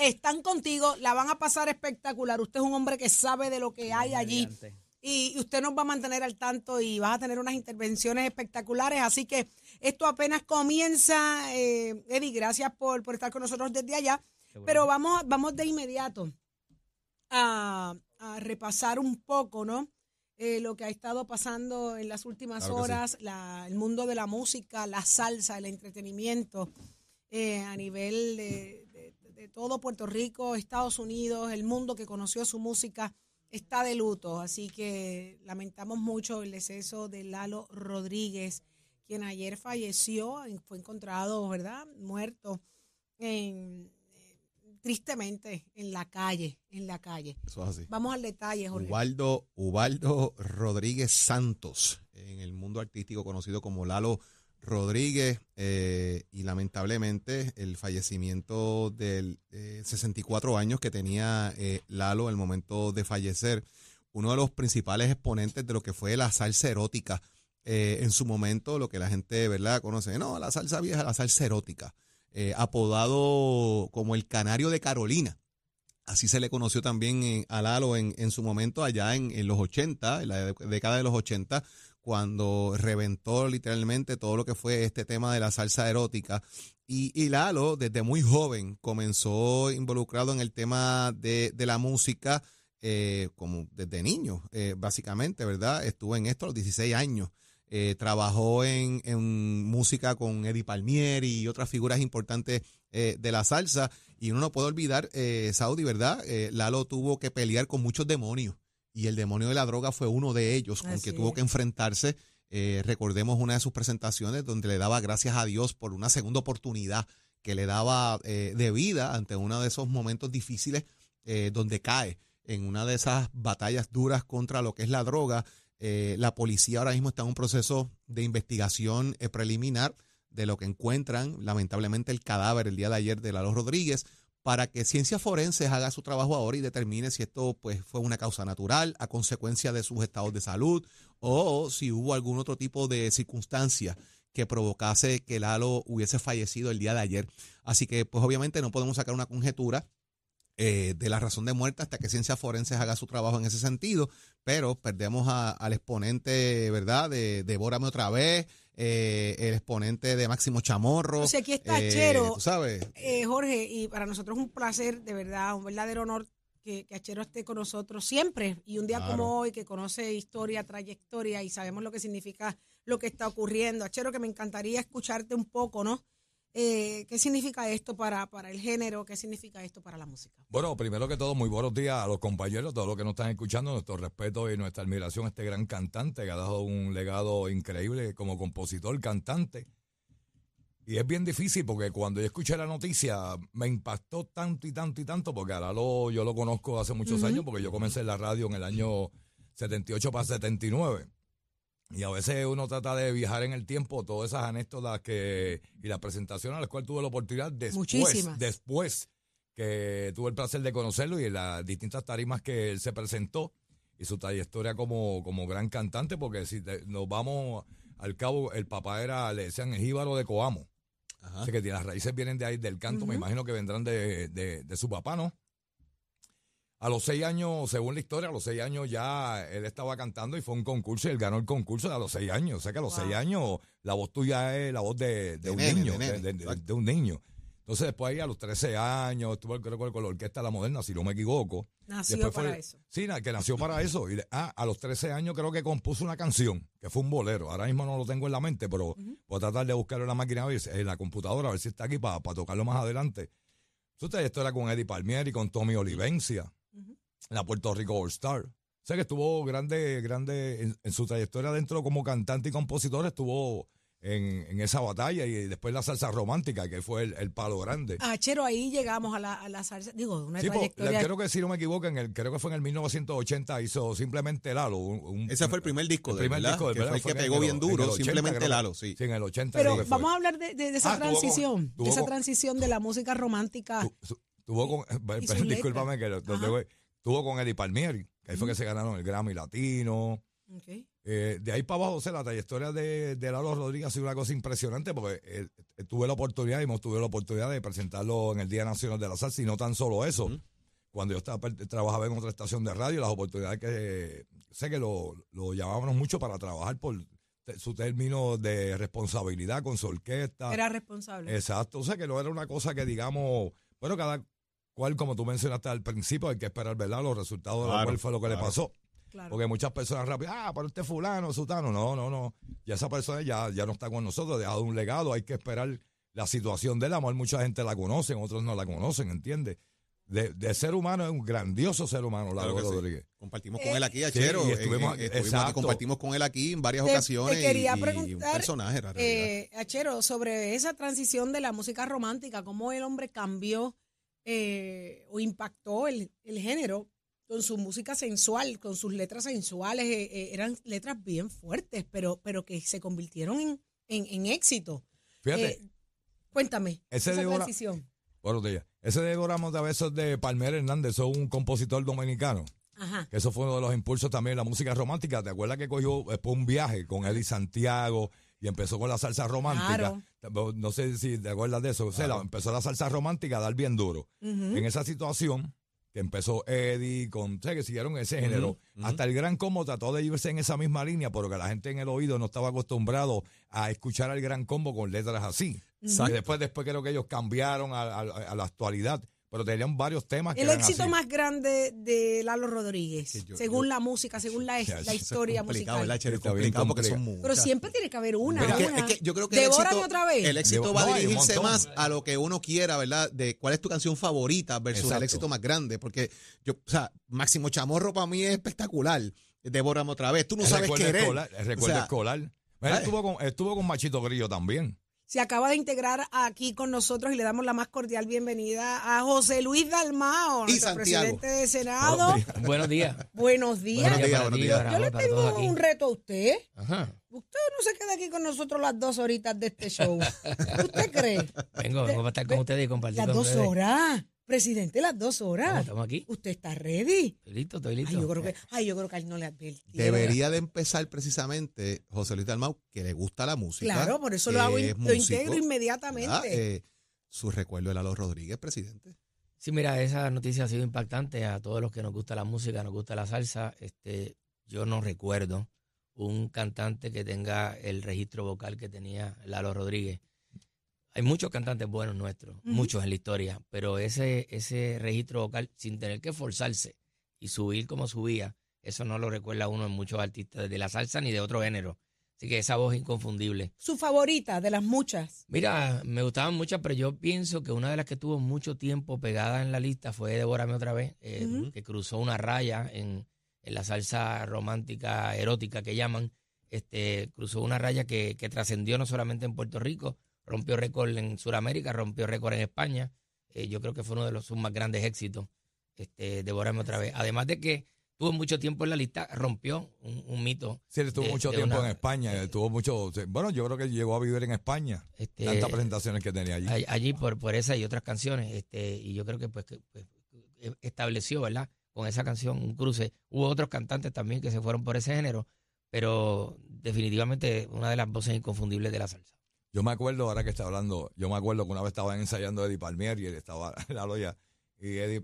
están contigo, la van a pasar espectacular. Usted es un hombre que sabe de lo que hay allí. Y usted nos va a mantener al tanto y vas a tener unas intervenciones espectaculares. Así que esto apenas comienza. Eh, Eddie, gracias por, por estar con nosotros desde allá. Pero vamos, vamos de inmediato a, a repasar un poco, ¿no? Eh, lo que ha estado pasando en las últimas Claro que sí. horas, la- el mundo de la música, la salsa, el entretenimiento eh, a nivel de, de- todo Puerto Rico, Estados Unidos, el mundo que conoció su música está de luto. Así que lamentamos mucho el deceso de Lalo Rodríguez, quien ayer falleció, fue encontrado, ¿verdad? Muerto en, eh, tristemente en la calle, en la calle. Eso es así. Vamos al detalle, Jorge. Ubaldo, Ubaldo Rodríguez Santos, en el mundo artístico conocido como Lalo Rodríguez, eh, y lamentablemente el fallecimiento del eh, 64 años que tenía eh, Lalo al momento de fallecer, uno de los principales exponentes de lo que fue la salsa erótica eh, en su momento, lo que la gente, ¿verdad?, conoce, no, la salsa vieja, la salsa erótica, eh, apodado como el canario de Carolina. Así se le conoció también a Lalo en, en su momento allá en, en los 80, en la década de los 80, cuando reventó literalmente todo lo que fue este tema de la salsa erótica. Y, Lalo, desde muy joven, comenzó involucrado en el tema de, de la música, eh, como desde niño, eh, básicamente, ¿verdad? Estuvo en esto a los 16 años. Eh, trabajó en, en música con Eddie Palmieri y otras figuras importantes de la salsa. Y uno no puede olvidar, eh, Saudi, ¿verdad? Lalo tuvo que pelear con muchos demonios. Y el demonio de la droga fue uno de ellos con Así que tuvo que enfrentarse. Eh, recordemos una de sus presentaciones donde le daba gracias a Dios por una segunda oportunidad que le daba eh, de vida ante uno de esos momentos difíciles eh, donde cae en una de esas batallas duras contra lo que es la droga. Eh, la policía ahora mismo está en un proceso de investigación eh, preliminar de lo que encuentran, lamentablemente, el cadáver el día de ayer de Lalo Rodríguez, para que Ciencias Forenses haga su trabajo ahora y determine si esto pues, fue una causa natural a consecuencia de sus estados de salud o si hubo algún otro tipo de circunstancia que provocase que Lalo hubiese fallecido el día de ayer. Así que, pues obviamente no podemos sacar una conjetura eh, de la razón de muerte hasta que Ciencias Forenses haga su trabajo en ese sentido, pero perdemos al exponente, ¿verdad? De Devórame otra vez, eh, el exponente de Máximo Chamorro. O sea, aquí está eh, Chero. tú sabes, Eh, Jorge, y para nosotros es un placer, de verdad, un verdadero honor que, que Achero esté con nosotros siempre. Y un día Claro. como hoy, que conoce historia, trayectoria y sabemos lo que significa lo que está ocurriendo. Achero, que me encantaría escucharte un poco, ¿no? Eh, ¿Qué significa esto para, para el género? ¿Qué significa esto para la música? Bueno, primero que todo, muy buenos días a los compañeros, todos los que nos están escuchando, nuestro respeto y nuestra admiración a este gran cantante que ha dado un legado increíble como compositor, cantante. Y es bien difícil porque cuando yo escuché la noticia me impactó tanto y tanto y tanto porque a Lalo yo lo conozco hace muchos años porque yo comencé en la radio en el año 78 para 79. Y a veces uno trata de viajar en el tiempo, todas esas anécdotas que y las presentaciones a las cuales tuve la oportunidad después, Muchísimas. después que tuve el placer de conocerlo y en las distintas tarimas que él se presentó y su trayectoria como, como gran cantante, porque si te- nos vamos al cabo, el papá era, le decían el jíbaro de Coamo. Ajá. Así que las raíces vienen de ahí del canto, me imagino que vendrán de, de- de su papá, ¿no? A los seis años, según la historia, a los seis años ya él estaba cantando y fue un concurso y él ganó el concurso a los seis años. O sea que a los Wow. seis años la voz tuya es la voz de, de De un nene, niño, de de, nene, de- de- exacto. de un niño. Entonces después ahí a los 13 años estuvo creo que con la Orquesta La Moderna, si no me equivoco. Nació Después para fue- eso. Sí, que nació para eso. Y de- ah, a los 13 años creo que compuso una canción, que fue un bolero. Ahora mismo no lo tengo en la mente, pero voy a tratar de buscarlo en la máquina, en la computadora, a ver si está aquí para tocarlo más adelante. Su trayectoria con Eddie Palmieri, con Tommy Olivencia, La Puerto Rico All Star. O sea que estuvo grande, grande en, en su trayectoria dentro como cantante y compositor, estuvo en, en esa batalla y después la salsa romántica, que fue el, el palo grande. Achero, ahí llegamos a la, a la salsa. Digo, una Sí, po, la- trayectoria. creo que si no me equivoco, en el, creo que fue en el 1980 hizo simplemente Lalo. un- un- Ese fue el primer disco el de él, primer ¿verdad? disco de que fue el que pegó el- bien duro, 80, simplemente creo Lalo, sí. Sí, en el 80 Pero vamos a hablar de, de- de esa Ah, transición, tuvo de esa con- transición de la música romántica. Tuvo con, Y sus discúlpame que lo- lo tuvo con Eddie Palmieri, que ahí fue que se ganaron el Grammy Latino. Ok. Eh, de ahí para abajo, o sea, la trayectoria de, de Lalo Rodríguez ha sido una cosa impresionante porque eh, eh, tuve la oportunidad, y hemos tuve la oportunidad de presentarlo en el Día Nacional de la Salsa y no tan solo eso. Cuando yo estaba, trabajaba en otra estación de radio, las oportunidades que sé que lo, lo llamábamos mucho para trabajar por su término de responsabilidad con su orquesta. Era responsable. Exacto, o sea que no era una cosa que digamos, bueno, cada cual, como tú mencionaste al principio, hay que esperar, ¿verdad? Los resultados de cuál fue lo que le pasó. Porque muchas personas rápido, ah, pero este fulano, sutano. No, no, no. Ya esa persona ya, ya no está con nosotros, ha dejado un legado, hay que esperar la situación del amor. Mucha gente la conoce, otros no la conocen, ¿entiendes? De, de, ser humano es un grandioso ser humano, Lalo Rodríguez. Compartimos con él aquí, Achero. Sí, estuvimos, compartimos con él aquí en varias ocasiones. Te quería preguntar, un personaje, eh, Achero, sobre esa transición de la música romántica, cómo el hombre cambió eh, o impactó el, el género con su música sensual, con sus letras sensuales, eh, eh, eran letras bien fuertes, pero, pero que se convirtieron en, en, éxito. Fíjate. Eh, cuéntame, esa decisión. Buenos días. Ese de de Besos de Palmer Hernández, es un compositor dominicano. Ajá. Que eso fue uno de los impulsos también de la música romántica. ¿Te acuerdas que cogió después un viaje con Eddie Santiago y empezó con la salsa romántica? No sé si te acuerdas de eso. O sea, empezó la salsa romántica a dar bien duro. En esa situación, que empezó Eddie, con, sé que siguieron ese género. Hasta el Gran Combo trató de irse en esa misma línea, porque la gente en el oído no estaba acostumbrado a escuchar al Gran Combo con letras así. Y después, después creo que ellos cambiaron a la actualidad pero tenían varios temas. Que el éxito más grande de Lalo Rodríguez, según la música, según la, la historia musical. porque son Pero siempre tiene que haber una. Es que yo creo que el éxito, otra vez. El éxito va a dirigirse más a lo que uno quiera, ¿verdad? De cuál es tu canción favorita versus el éxito más grande. Porque yo, o sea, Máximo Chamorro para mí es espectacular. Devórame otra vez. Tú no sabes querer. el recuerdo escolar. estuvo, con, estuvo con Machito Grillo también se acaba de integrar aquí con nosotros y le damos la más cordial bienvenida a José Luis Dalmao, nuestro presidente de Senado. Buenos días. Buenos días. Buenos días, Yo le tengo un reto a usted. Ajá. Usted no se queda aquí con nosotros las dos horitas de este show. ¿Usted cree? Vengo, vengo a estar con ustedes y compartir Las dos horas. Presidente, las dos horas. Estamos aquí. ¿Usted está ready? Estoy listo, estoy listo. Ay, yo creo que, ay, yo creo que a él no le advertí. Debería de empezar precisamente José Luis Dalmau, que le gusta la música. Claro, por eso lo hago, lo integro inmediatamente. Eh, su recuerdo de Lalo Rodríguez, presidente. Sí, mira, esa noticia ha sido impactante a todos los que nos gusta la música, nos gusta la salsa. Este, yo no recuerdo un cantante que tenga el registro vocal que tenía Lalo Rodríguez. Hay muchos cantantes buenos nuestros, muchos en la historia, pero ese, ese registro vocal, sin tener que forzarse y subir como subía, eso no lo recuerda uno en muchos artistas de la salsa ni de otro género. Así que esa voz inconfundible. ¿Su favorita de las muchas? Mira, me gustaban muchas, pero yo pienso que una de las que tuvo mucho tiempo pegada en la lista fue Devórame otra vez, eh, que cruzó una raya en, en, la salsa romántica erótica que llaman. Este, cruzó una raya que, que trascendió no solamente en Puerto Rico, rompió récord en Sudamérica, rompió récord en España. Eh, yo creo que fue uno de los sus más grandes éxitos. Este, Devórame otra vez. Además de que tuvo mucho tiempo en la lista, rompió un, mito. Sí, estuvo mucho tiempo en España, eh, mucho, bueno, yo creo que llegó a vivir en España, este, tantas presentaciones que tenía allí. Allí por, por esa y otras canciones, este, y yo creo que pues, pues e, estableció, ¿verdad? Con esa canción un cruce. Hubo otros cantantes también que se fueron por ese género, pero definitivamente una de las voces inconfundibles de la salsa. Yo me acuerdo, ahora que está hablando, yo me acuerdo que una vez estaban ensayando Eddie Palmier y él estaba en la loya. Y Eddie,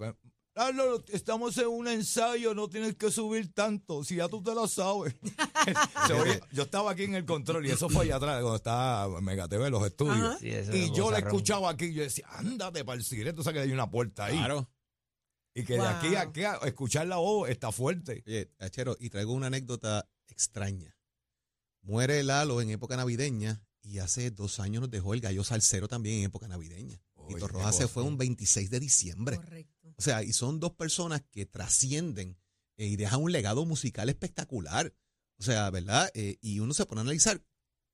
Carlos, estamos en un ensayo, no tienes que subir tanto, si ya tú te lo sabes. yo estaba aquí en el control y eso fue allá atrás, cuando estaba Mega TV, los estudios. y yo le escuchaba aquí y yo decía, ándate para el cireto, o sea que hay una puerta ahí. Claro. Y que de aquí a aquí a escuchar la voz está fuerte. Oye, Achero, y traigo una anécdota extraña. Muere Lalo en época navideña y hace dos años nos dejó el gallo salsero también en época navideña. Tito Rojas se fue un 26 de diciembre. Correcto. O sea, y son dos personas que trascienden eh, y dejan un legado musical espectacular. O sea, ¿verdad? Eh, y uno se pone a analizar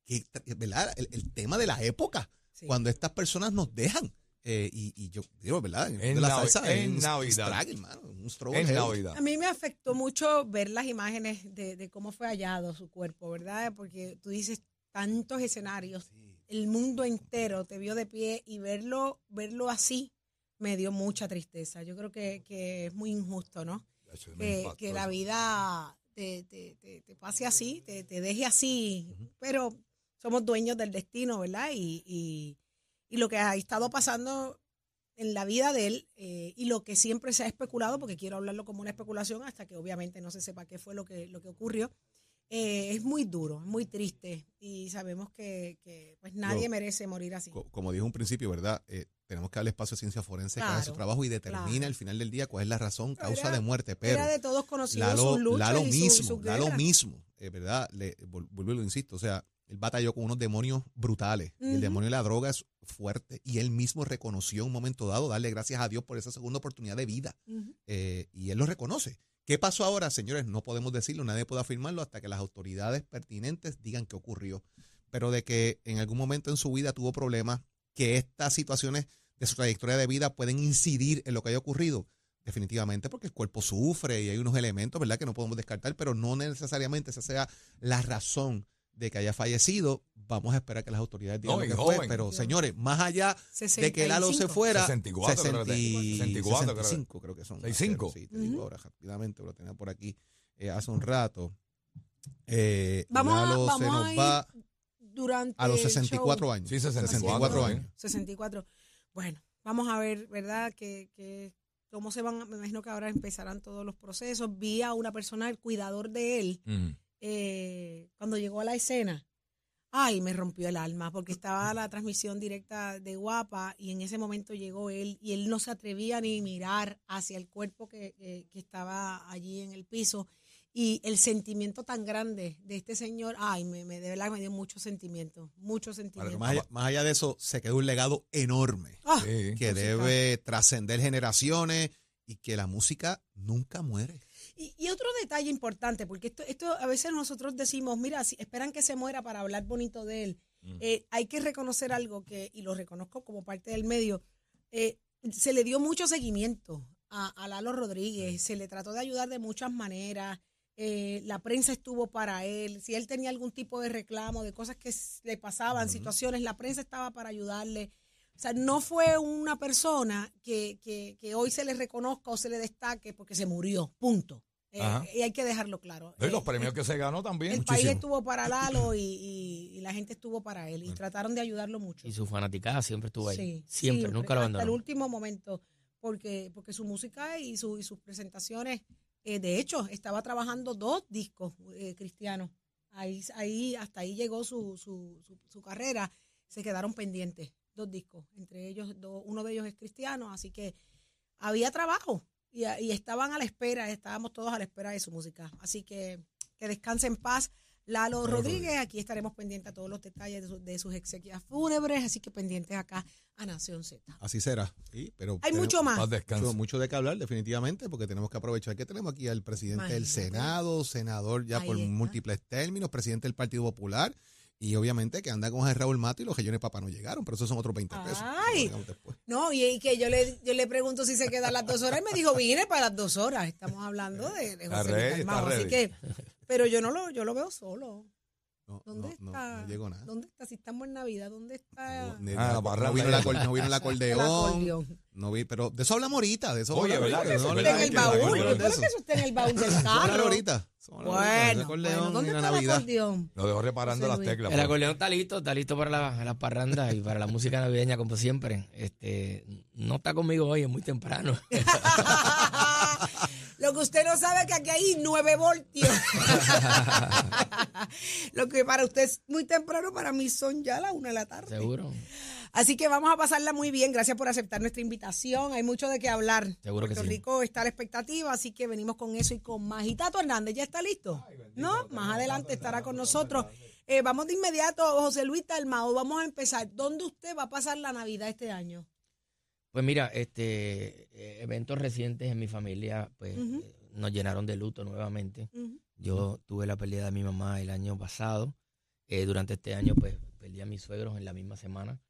que, ¿verdad? El, tema de la época, cuando estas personas nos dejan. Eh, y, yo digo, ¿verdad? En, la salsa en Navidad. en Navidad. A mí me afectó mucho ver las imágenes de, de, cómo fue hallado su cuerpo, ¿verdad? Porque tú dices, tantos escenarios, el mundo entero te vio de pie y verlo, verlo así me dio mucha tristeza. Yo creo que, es muy injusto, ¿no? Que, la vida te, te, te, te pase así, te, te deje así, pero somos dueños del destino, ¿verdad? Y, y, y lo que ha estado pasando en la vida de él eh, y lo que siempre se ha especulado, porque quiero hablarlo como una especulación hasta que obviamente no se sepa qué fue lo que, lo que ocurrió, eh, es muy duro, muy triste y sabemos que, que pues nadie Lo- merece morir así. Co- Como dijo un principio, ¿verdad? Eh, tenemos que darle espacio a ciencia forense que haga su trabajo y determina claro. al final del día cuál es la razón, causa era- de muerte. Pero Era de todos conocidos Lalo, sus luchas Lalo y su- mismo, sus Lalo mismo, eh, ¿verdad? Le, vuelvo y lo insisto, o sea, él batalló con unos demonios brutales. Y el demonio de la droga es fuerte. Y él mismo reconoció en un momento dado darle gracias a Dios por esa segunda oportunidad de vida. Eh, y él lo reconoce. ¿Qué pasó ahora, señores? No podemos decirlo, nadie puede afirmarlo hasta que las autoridades pertinentes digan qué ocurrió. Pero de que en algún momento en su vida tuvo problemas, que estas situaciones de su trayectoria de vida pueden incidir en lo que haya ocurrido. Definitivamente, porque el cuerpo sufre y hay unos elementos, ¿verdad?, que no podemos descartar, pero no necesariamente esa sea la razón de que haya fallecido. Vamos a esperar que las autoridades digan No, lo que fue. Pero, señores, más allá de que Lalo se 65. fuera, 64 creo que- 60 64 creo que- 65 creo que son. 65. Sí, te digo ahora rápidamente, lo tenía por aquí eh, hace un rato. Eh, Vamos a- se vamos nos a ir va Durante a los el 64 show. años. Sí, 64 64 años. años. 64. Bueno, vamos a ver, ¿verdad? Que, que cómo se van, me imagino que ahora empezarán todos los procesos. Vi a una persona, el cuidador de él, Mm. Eh, cuando llegó a la escena. Ay, me rompió el alma porque estaba la transmisión directa de Guapa y en ese momento llegó él y él no se atrevía ni mirar hacia el cuerpo que, que- que estaba allí en el piso y el sentimiento tan grande de este señor, ay, me, me de verdad me dio mucho sentimiento, mucho Pero sentimiento. más, allá, más allá de eso, se quedó un legado enorme Ah, Sí. que debe trascender generaciones y que la música nunca muere. Y, y otro detalle importante, porque esto, esto a veces nosotros decimos, mira, si esperan que se muera para hablar bonito de él. Eh, hay que reconocer algo que, y lo reconozco como parte del medio, eh, se le dio mucho seguimiento a, a Lalo Rodríguez, se le trató de ayudar de muchas maneras, eh, la prensa estuvo para él, si él tenía algún tipo de reclamo, de cosas que le pasaban, situaciones, la prensa estaba para ayudarle. O sea, no fue una persona que, que, que hoy se le reconozca o se le destaque porque se murió, punto. Eh, y hay que dejarlo claro. Y los Eh, premios el- que se ganó también. el país estuvo para Lalo y, y- y la gente estuvo para él y trataron de ayudarlo mucho. Y su fanaticada siempre estuvo ahí. Sí, siempre, nunca lo Hasta el abandonó. último momento, porque, porque su música y, su, y sus presentaciones, eh, de hecho, estaba trabajando dos discos eh, cristianos. Ahí, ahí, hasta ahí llegó su, su, su, su carrera. Se quedaron pendientes dos discos. Entre ellos, dos- uno de ellos es cristiano, así que había trabajo y, y estaban a la espera, estábamos todos a la espera de su música. Así que que descanse en paz. Lalo Rodríguez, aquí estaremos pendientes a todos los detalles de, su- de sus exequias fúnebres, así que pendientes acá a Nación Z. Así será. Sí, pero Hay mucho más. Mucho, mucho de qué hablar, definitivamente, porque tenemos que aprovechar que tenemos aquí al presidente del. Senado, senador ya Ahí por está. múltiples términos, presidente del Partido Popular, y obviamente que anda con el Raúl Mato y los gellones papá no llegaron, pero esos son otros 20 pesos. Ay. No, y, y que yo le, yo le pregunto si se quedan las dos horas y me dijo, vine para las dos horas. Estamos hablando de, de José Luis así que, pero yo no lo, yo lo veo solo. No, ¿Dónde no, está? no llegó nada. ¿Dónde está? Si estamos en Navidad, ¿dónde está No, Ah, la parranda no vino, acor- no vino el acordeón. No vi, pero de eso hablamos ahorita, de eso Oye, ¿verdad que eso Está en ¿verdad el baúl. la Yo de creo eso. que eso está en el baúl del carro. ahorita. Bueno, bueno, ¿dónde la está el Navidad. acordeón? Lo dejó reparando las teclas. El pues. acordeón está listo, está listo para la- las parrandas y para la música navideña, como siempre. Este, no está conmigo hoy, es muy temprano. Lo que usted no sabe es que aquí hay 9 voltios. Lo que para usted es muy temprano, para mí son ya las una de la tarde. Seguro. Así que vamos a pasarla muy bien. Gracias por aceptar nuestra invitación. Hay mucho de qué hablar. Seguro que Puerto sí. Rico está a la expectativa, así que venimos con eso y con más. ¿Y Tato Hernández ya está listo? no, más adelante estará con nosotros. Eh, vamos de inmediato, José Luis Talmao. Vamos a empezar. ¿Dónde usted va a pasar la Navidad este año? Pues mira, este eh, eventos recientes en mi familia pues eh, nos llenaron de luto nuevamente. Yo tuve la pérdida de mi mamá el año pasado. Eh, durante este año pues perdí a mis suegros en la misma semana.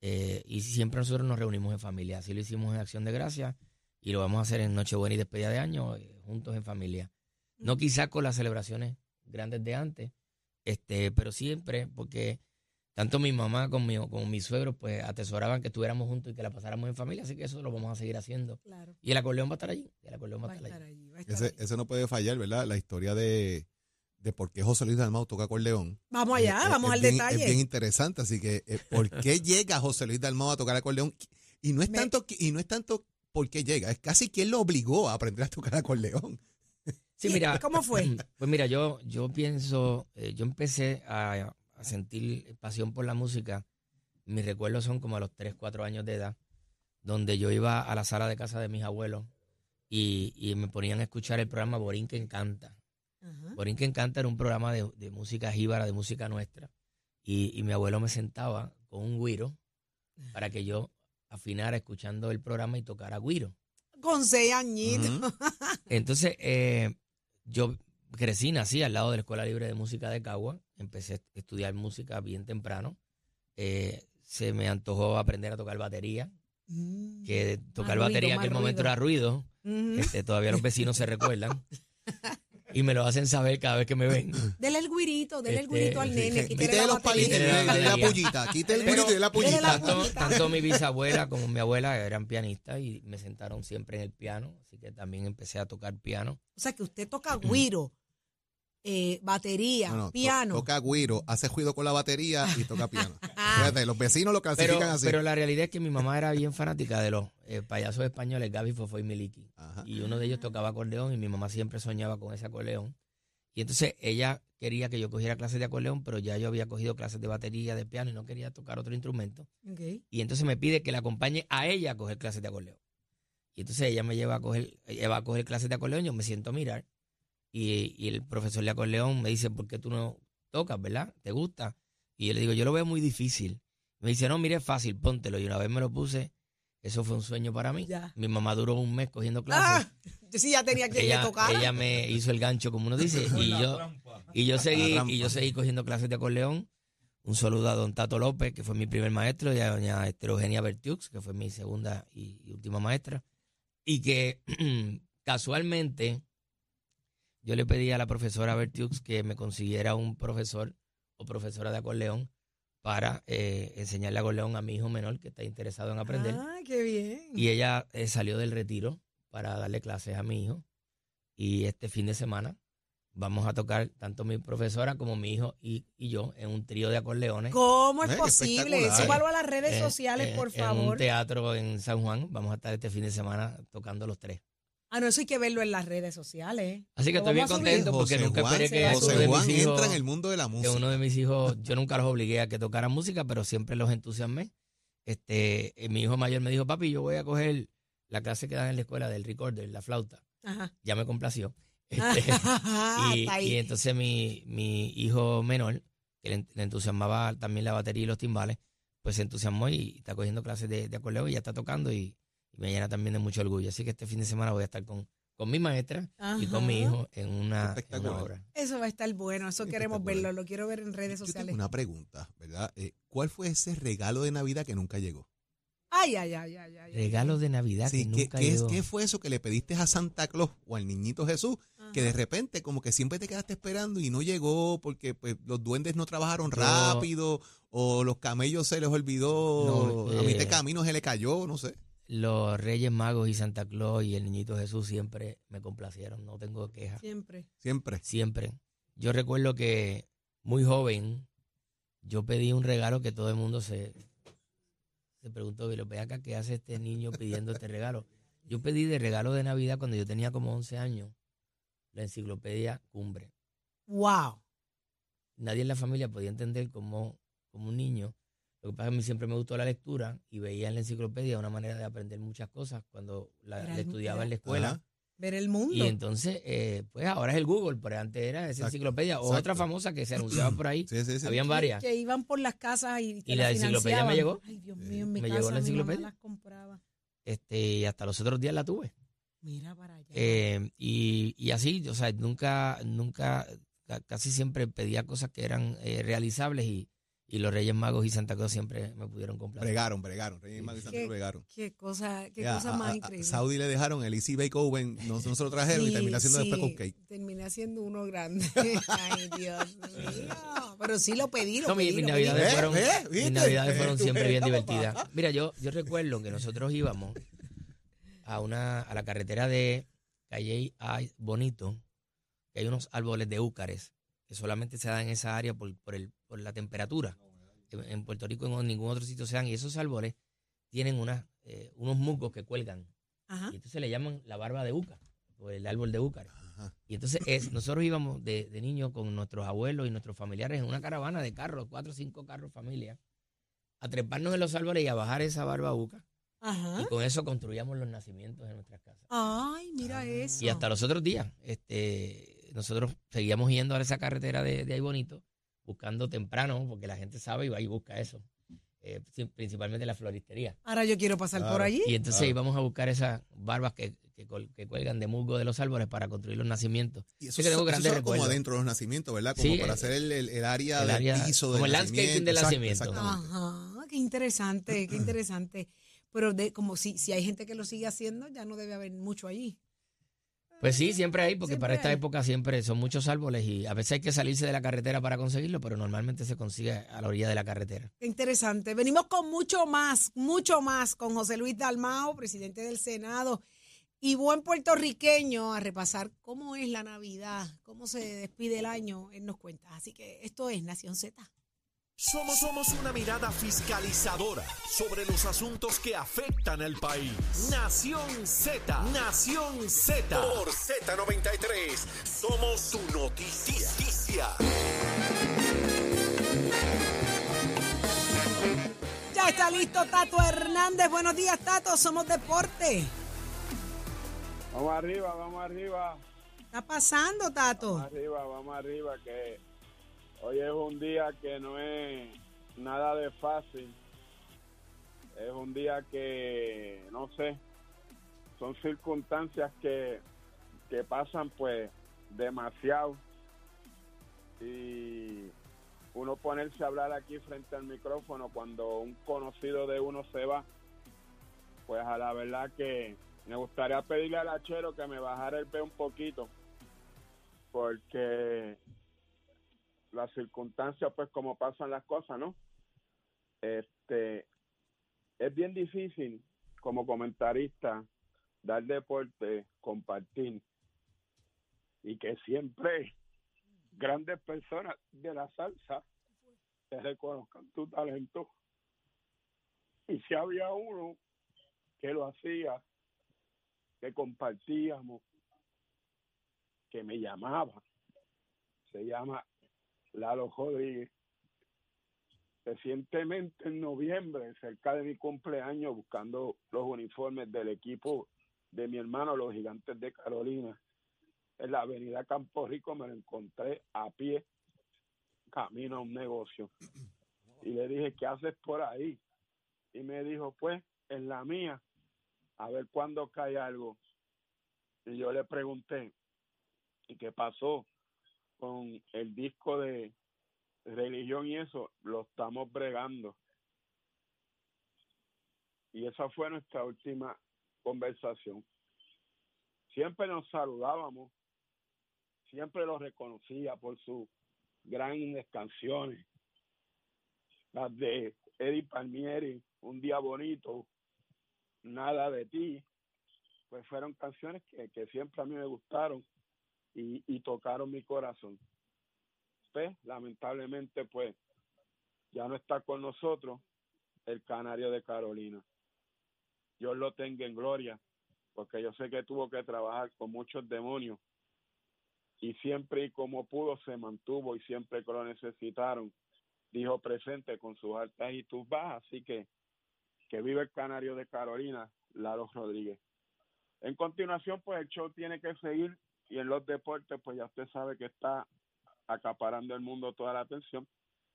Eh, y siempre nosotros nos reunimos en familia. Así lo hicimos en Acción de Gracia y lo vamos a hacer en Nochebuena y despedida de año eh, juntos en familia. No quizás con las celebraciones grandes de antes, este, pero siempre porque tanto mi mamá como mi, como mis suegros pues atesoraban que estuviéramos juntos y que la pasáramos en familia, así que eso lo vamos a seguir haciendo. Claro. Y el acordeón va a estar allí. y el acordeón va a Va a estar allí. allí, va a estar Ese, allí. ese no puede fallar, ¿verdad? La historia de, de por qué José Luis Dalmau toca acordeón. Vamos allá, Es- vamos es al bien- detalle. Es bien interesante, así que eh, ¿por qué llega José Luis Dalmau a tocar acordeón? Y no es Me- tanto y no es tanto por qué llega, es casi quien lo obligó a aprender a tocar acordeón. Sí, ¿Y mira. cómo fue? Pues mira, yo, yo pienso, eh, yo empecé a, a sentir pasión por la música. Mis recuerdos son como a los 3, 4 años de edad, donde yo iba a la sala de casa de mis abuelos y, y me ponían a escuchar el programa Borín que Encanta. Ajá. Borín que Encanta era un programa de, de música jíbara, de música nuestra. Y, y mi abuelo me sentaba con un güiro para que yo afinara escuchando el programa y tocara güiro. Con seis añitos. Entonces, eh, yo crecí, nací al lado de la Escuela Libre de Música de Cagua. Empecé a estudiar música bien temprano. Eh, se me antojó aprender a tocar batería, Mm. que tocar ruido, batería en aquel momento era ruido. Este, todavía los vecinos se recuerdan. Y me lo hacen saber cada vez que me ven. Dele el guirito, dele el Este, guirito al nene, Quítele los palitos dele la pullita. Quítele el burrito y dele la pullita. Tanto, tanto mi bisabuela como mi abuela eran pianistas y me sentaron siempre en el piano. Así que también empecé a tocar piano. O sea que usted toca guiro, eh, batería, No, no, to- piano. toca güiro, hace ruido con la batería y toca piano. Fíjate, los vecinos lo clasifican Pero, así. pero la realidad es que mi mamá era bien fanática de los eh, payasos españoles, Gaby, Fofo y Miliki. Ajá. Y uno de ellos tocaba acordeón y mi mamá siempre soñaba con ese acordeón. Y entonces ella quería que yo cogiera clases de acordeón, pero ya yo había cogido clases de batería, de piano y no quería tocar otro instrumento. Y entonces me pide que la acompañe a ella a coger clases de acordeón. Y entonces ella me lleva a coger, ella va a coger clases de acordeón, yo me siento a mirar. Y, y el profesor de acordeón me dice, ¿por qué tú no tocas, verdad? ¿Te gusta? Y yo le digo, yo lo veo muy difícil. Me dice, no, mire, es fácil, póntelo. Y una vez me lo puse, eso fue un sueño para mí. Ya. Mi mamá duró un mes cogiendo clases. Ah, yo sí ya tenía que ella, tocar. ella me hizo el gancho, como uno dice, y yo, y yo seguí, y yo seguí cogiendo clases de acordeón. Un saludo a don Tato López, que fue mi primer maestro, y a doña Esther Eugenia Bertiux, que fue mi segunda y, y última maestra. Y que casualmente yo le pedí a la profesora Bertiux que me consiguiera un profesor o profesora de acordeón para eh, enseñarle acordeón a mi hijo menor que está interesado en aprender. Ah, qué bien. Y ella eh, salió del retiro para darle clases a mi hijo. Y este fin de semana vamos a tocar tanto mi profesora como mi hijo y, y yo en un trío de acordeones. ¿Cómo es Eh, posible? Súbalo a las redes eh, sociales, eh, por En favor. un teatro en San Juan. Vamos a estar este fin de semana tocando los tres. Ah, no, eso hay que verlo en las redes sociales. Así que estoy bien contento porque José nunca Juan, esperé que José uno de Juan mis hijos, entra en el mundo de la que música. uno de mis hijos, yo nunca los obligué a que tocaran música, pero siempre los entusiasmé. Este, eh, mi hijo mayor me dijo, papi, yo voy a coger la clase que dan en la escuela del recorder, la flauta. Ajá. Ya me complació. Este, y, Está ahí. y entonces mi, mi hijo menor, que le, le entusiasmaba también la batería y los timbales, pues se entusiasmó y está cogiendo clases de, de acordeón y ya está tocando y, y me llena también de mucho orgullo. Así que este fin de semana voy a estar con, con mi maestra y con mi hijo en una, en una Espectacular. obra. Eso va a estar bueno, eso queremos verlo, lo quiero ver en redes Yo sociales. tengo una pregunta, ¿verdad? Eh, ¿Cuál fue ese regalo de Navidad que nunca llegó? Ay, ay, ay, ay, ay. Regalos de Navidad Sí, que ¿qué, nunca qué llegó. qué fue eso que le pediste a Santa Claus o al niñito Jesús? Ajá. Que de repente como que siempre te quedaste esperando y no llegó porque pues, los duendes no trabajaron Yo- rápido o los camellos se les olvidó, No, a mitad de eh, camino se le cayó, no sé. Los Reyes Magos y Santa Claus y el Niñito Jesús siempre me complacieron, no tengo quejas. Siempre. Siempre. Siempre. Yo recuerdo que muy joven yo pedí un regalo que todo el mundo se, se preguntó, pero ve acá, ¿qué hace este niño pidiendo este regalo? Yo pedí de regalo de Navidad cuando yo tenía como 11 años la enciclopedia Cumbre. Wow. Nadie en la familia podía entender cómo, como un niño. Lo que pasa es que a mí siempre me gustó la lectura y veía en la enciclopedia una manera de aprender muchas cosas cuando la, estudiaba en la escuela. Ajá. Ver el mundo. Y entonces, eh, pues ahora es el Google, pero antes era esa Exacto, enciclopedia o otra famosa que se anunciaba por ahí. Sí, sí, sí. Habían varias. Que, iban por las casas y, Y la enciclopedia me llegó. Ay, Dios mío, en mi Me casa llegó la enciclopedia. las compraba. Este, y hasta los otros días la tuve. Mira para allá. Eh, y, y así, o sea, nunca, nunca, ca- casi siempre pedía cosas que eran eh, realizables y, y los Reyes Magos y Santa Claus siempre me pudieron comprar. Bregaron, bregaron. Reyes Magos y Santos Qué, bregaron. qué cosa, qué Ya, cosa a- más a- a increíble. Saudi le dejaron el Easy Bake Oven, no, no se lo trajeron y Sí, terminó haciendo después sí, cupcake. Terminé haciendo uno grande. Ay, Dios mío. Pero sí lo pedí, lo No, mi- pedí. mis pedí. navidades ¿Ves? fueron, ¿Ves? mis ¿Viste? navidades fueron siempre bien divertidas. Mira, yo, yo recuerdo que nosotros íbamos a una a la carretera de Calle Ay Bonito, que hay unos árboles de úcares que solamente se dan en esa área por, por, el, por la temperatura. En, Puerto Rico en ningún otro sitio se dan y esos árboles tienen unas, eh, unos musgos que cuelgan Ajá. y entonces le llaman la barba de úcar o el árbol de úcar. Y entonces es, nosotros íbamos de, de niños con nuestros abuelos y nuestros familiares en una caravana de carros, cuatro o cinco carros familia, a treparnos en los árboles y a bajar esa barbabuca. Ajá. Y con eso construíamos los nacimientos de nuestras casas. Ay, mira eso. Y hasta los otros días, este, nosotros seguíamos yendo a esa carretera de, de ahí bonito, buscando temprano, porque la gente sabe y va y busca eso. eh, principalmente la floristería. Ahora yo quiero pasar por allí. Y entonces Claro. íbamos a buscar esas barbas que, que, cuelgan de musgo de los árboles para construir los nacimientos. Y eso, Sí que tengo eso grandes son como adentro de los nacimientos, ¿verdad? Como Sí, para eh, hacer el, el- el área el del área- piso como del el landscaping del nacimiento. Ajá, qué interesante, qué interesante. Pero de, como si, si hay gente que lo sigue haciendo, ya no debe haber mucho allí. Pues sí, siempre hay, porque Siempre para esta hay. época siempre son muchos árboles y a veces hay que salirse de la carretera para conseguirlo, pero normalmente se consigue a la orilla de la carretera. Qué interesante. Venimos con mucho más, mucho más con José Luis Dalmao, presidente del Senado y buen puertorriqueño, a repasar cómo es la Navidad, cómo se despide el año. Él nos cuenta. Así que esto es Nación Z. Somos, somos una mirada fiscalizadora sobre los asuntos que afectan al país. Nación Z, Nación Z. Por Z93, somos su noticia. Ya está listo Tato Hernández. Buenos días, Tato. Somos deporte. Vamos arriba, vamos arriba, ¿Qué está pasando, Tato? vamos arriba, vamos arriba, que hoy es un día que no es nada de fácil. Es un día que, no sé, son circunstancias que, que pasan pues demasiado. Y uno ponerse a hablar aquí frente al micrófono cuando un conocido de uno se va, pues a la verdad que me gustaría pedirle al hachero que me bajara el pie un poquito, porque las circunstancias, pues como pasan las cosas, ¿no? Este, es bien difícil como comentarista dar deporte, compartir, y que siempre grandes personas de la salsa te reconozcan tu talento. Y si había uno que lo hacía, que compartíamos, que me llamaba, se llama Lalo Rodríguez. Recientemente en noviembre, cerca de mi cumpleaños, buscando los uniformes del equipo de mi hermano, los gigantes de Carolina, en la avenida Campo Rico me lo encontré a pie, camino a un negocio. Y le dije, ¿qué haces por ahí? Y me dijo, pues, en la mía, a ver cuándo cae algo. Y yo le pregunté, ¿y qué pasó con el disco de religión y eso? Lo estamos bregando. Y esa fue nuestra última conversación. Siempre nos saludábamos, siempre lo reconocía por sus grandes canciones, las de Eddie Palmieri, Un día bonito, Nada de ti, pues fueron canciones que, que siempre a mí me gustaron y, y tocaron mi corazón. Pues, lamentablemente, pues, ya no está con nosotros el canario de Carolina. Dios lo tenga en gloria, porque yo sé que tuvo que trabajar con muchos demonios y siempre y como pudo se mantuvo y siempre que lo necesitaron, dijo presente con sus altas y tus bajas, así que que vive el canario de Carolina, Lalo Rodríguez. En continuación, pues el show tiene que seguir y en los deportes, pues ya usted sabe que está acaparando el mundo toda la atención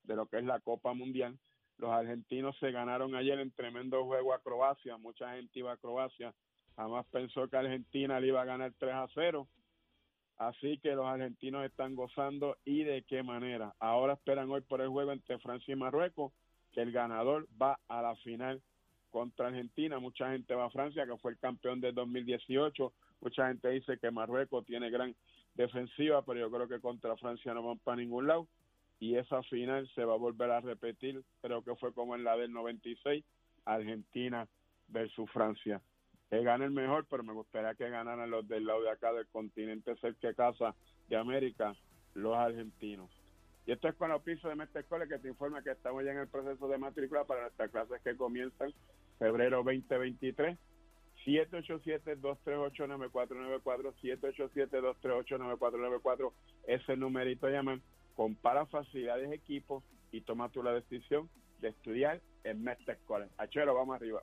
de lo que es la Copa Mundial. Los argentinos se ganaron ayer en tremendo juego a Croacia, mucha gente iba a Croacia, jamás pensó que Argentina le iba a ganar 3 a 0 Así que los argentinos están gozando y de qué manera. Ahora esperan hoy por el juego entre Francia y Marruecos, que el ganador va a la final contra Argentina. Mucha gente va a Francia, que fue el campeón del 2018. Mucha gente dice que Marruecos tiene gran defensiva, pero yo creo que contra Francia no van para ningún lado. Y esa final se va a volver a repetir, creo que fue como en la del 96, Argentina versus Francia que gane el mejor, pero me gustaría que ganaran los del lado de acá del continente cerca casa de América, los argentinos. Y esto es con los pisos de Mestre Escuela que te informa que estamos ya en el proceso de matrícula para nuestras clases que comienzan febrero 2023. 787-238-9494, 787-238-9494, ese numerito llaman, compara facilidades, equipos y toma tú la decisión de estudiar en Mestre Escuela. Achero, vamos arriba.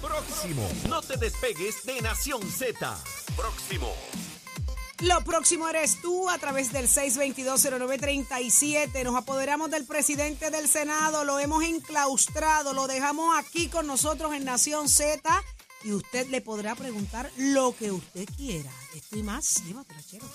Próximo. No te despegues de Nación Z. Próximo. Lo próximo eres tú a través del 6220937. Nos apoderamos del presidente del Senado, lo hemos enclaustrado, lo dejamos aquí con nosotros en Nación Z y usted le podrá preguntar lo que usted quiera. Esto y más, llévatelo, chero.